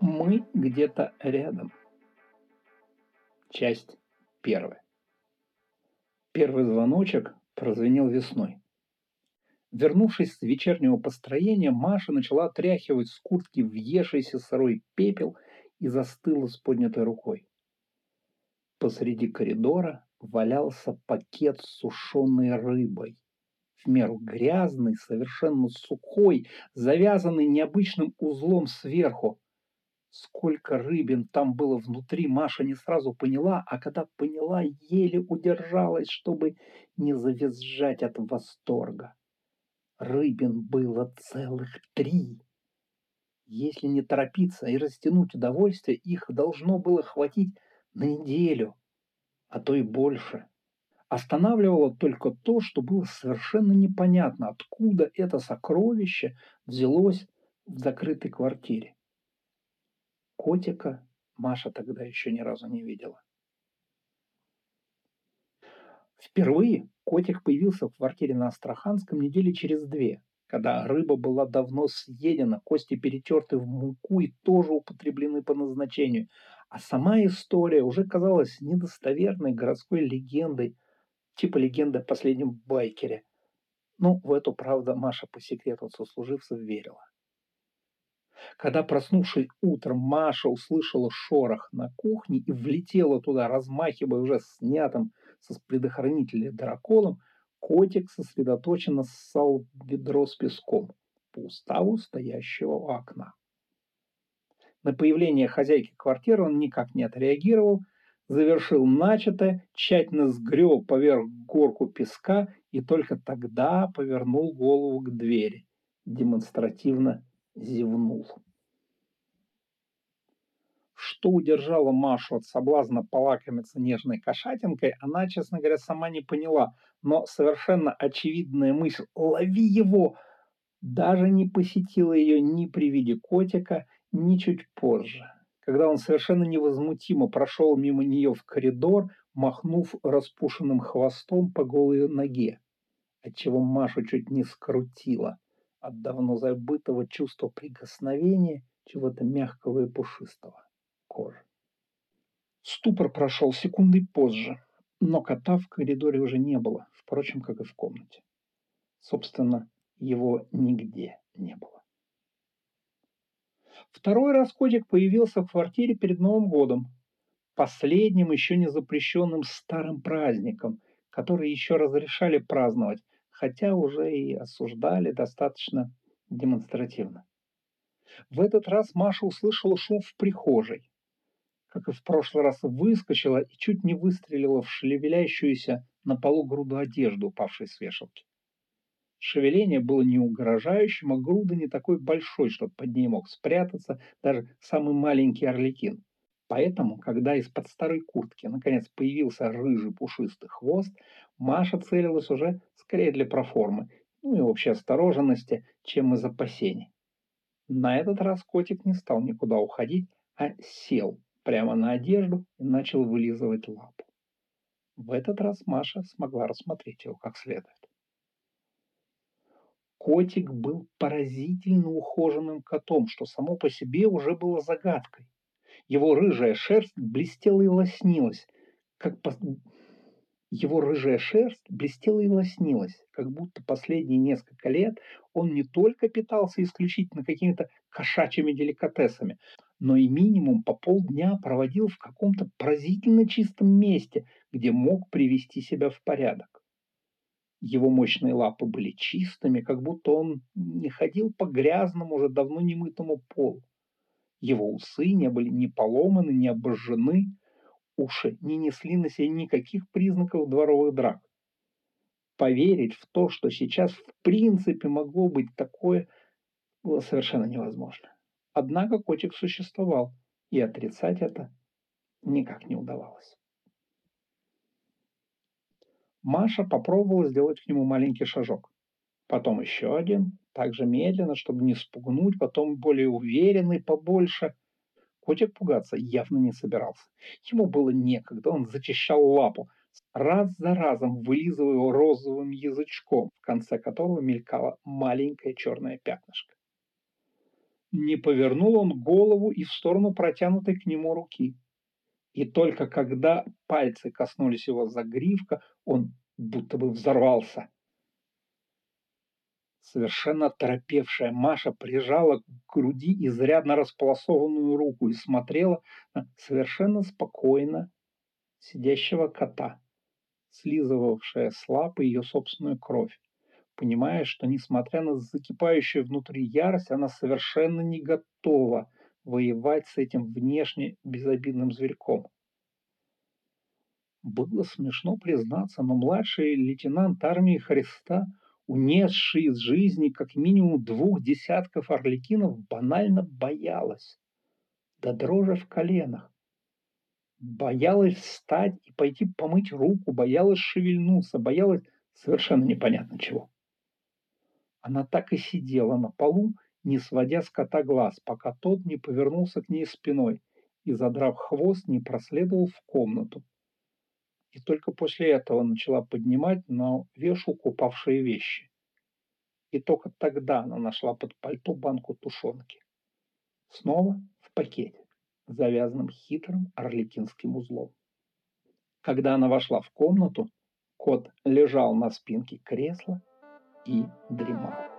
Мы где-то рядом. Часть первая. Первый звоночек прозвенел весной. Вернувшись с вечернего построения, Маша начала отряхивать с куртки въевшийся сырой пепел и застыла с поднятой рукой. Посреди коридора валялся пакет с сушеной рыбой. В меру грязный, совершенно сухой, завязанный необычным узлом сверху. Сколько рыбин там было внутри, Маша не сразу поняла, а когда поняла, еле удержалась, чтобы не завизжать от восторга. Рыбин было целых три. Если не торопиться и растянуть удовольствие, их должно было хватить на неделю, а то и больше. Останавливало только то, что было совершенно непонятно, откуда это сокровище взялось в закрытой квартире. Котика Маша тогда еще ни разу не видела. Впервые котик появился в квартире на Астраханском недели через две, когда рыба была давно съедена, кости перетерты в муку и тоже употреблены по назначению, а сама история уже казалась недостоверной городской легендой, типа легенды о последнем байкере. Ну, в эту, правда, Маша по секрету сослуживцев верила. Когда, проснувшись утром, Маша услышала шорох на кухне и влетела туда, размахивая уже снятым со предохранителя драколом, котик сосредоточенно ссал ведро с песком по уставу стоящего у окна. На появление хозяйки квартиры он никак не отреагировал, завершил начатое, тщательно сгреб поверх горку песка и только тогда повернул голову к двери, демонстративно зевнул. Что удержало Машу от соблазна полакомиться нежной кошатинкой, она, честно говоря, сама не поняла, но совершенно очевидная мысль «лови его» даже не посетила ее ни при виде котика, ни чуть позже, когда он совершенно невозмутимо прошел мимо нее в коридор, махнув распушенным хвостом по голой ноге, отчего Машу чуть не скрутила от давно забытого чувства прикосновения чего-то мягкого и пушистого кожи. Ступор прошел секунды позже, но кота в коридоре уже не было, впрочем, как и в комнате. Собственно, его нигде не было. Второй раз котик появился в квартире перед Новым годом, последним еще не запрещенным старым праздником, который еще разрешали праздновать, хотя уже и осуждали достаточно демонстративно. В этот раз Маша услышала шум в прихожей как и в прошлый раз, выскочила и чуть не выстрелила в шевелящуюся на полу груду одежды, упавшей с вешалки. Шевеление было не угрожающим, а груда не такой большой, чтобы под ней мог спрятаться даже самый маленький орликин. Поэтому, когда из-под старой куртки наконец появился рыжий пушистый хвост, Маша целилась уже скорее для проформы, ну и общей осторожности, чем из опасений. На этот раз котик не стал никуда уходить, а сел прямо на одежду и начал вылизывать лапу. В этот раз Маша смогла рассмотреть его как следует. Котик был поразительно ухоженным котом, что само по себе уже было загадкой. Его рыжая шерсть блестела и лоснилась, как по... его рыжая шерсть блестела и лоснилась, как будто последние несколько лет он не только питался исключительно какими-то кошачьими деликатесами, но и минимум по полдня проводил в каком-то поразительно чистом месте, где мог привести себя в порядок. Его мощные лапы были чистыми, как будто он не ходил по грязному, уже давно немытому полу. Его усы не были ни поломаны, ни обожжены, уши не несли на себе никаких признаков дворовых драк. Поверить в то, что сейчас в принципе могло быть такое, было совершенно невозможно. Однако котик существовал, и отрицать это никак не удавалось. Маша попробовала сделать к нему маленький шажок. Потом еще один, также медленно, чтобы не спугнуть, потом более уверенный, побольше. Котик пугаться явно не собирался. Ему было некогда, он зачищал лапу, раз за разом вылизывая его розовым язычком, в конце которого мелькало маленькое черное пятнышко. не повернул он голову и в сторону протянутой к нему руки. И только когда пальцы коснулись его загривка, он будто бы взорвался. Совершенно торопевшая Маша прижала к груди изрядно располосованную руку и смотрела на совершенно спокойно сидящего кота, слизывавшая с лапы ее собственную кровь, понимая, что, несмотря на закипающую внутри ярость, она совершенно не готова воевать с этим внешне безобидным зверьком. Было смешно признаться, но младший лейтенант армии Христа – унесший из жизни как минимум двух десятков орликинов, банально боялась. До дрожи в коленах. Боялась встать и пойти помыть руку, боялась шевельнуться, боялась совершенно непонятно чего. Она так и сидела на полу, не сводя с кота глаз, пока тот не повернулся к ней спиной и, задрав хвост, не проследовал в комнату, и только после этого начала поднимать на вешалку упавшие вещи. И только тогда она нашла под пальто банку тушенки. Снова в пакете, завязанном хитрым орликинским узлом. Когда она вошла в комнату, кот лежал на спинке кресла и дремал.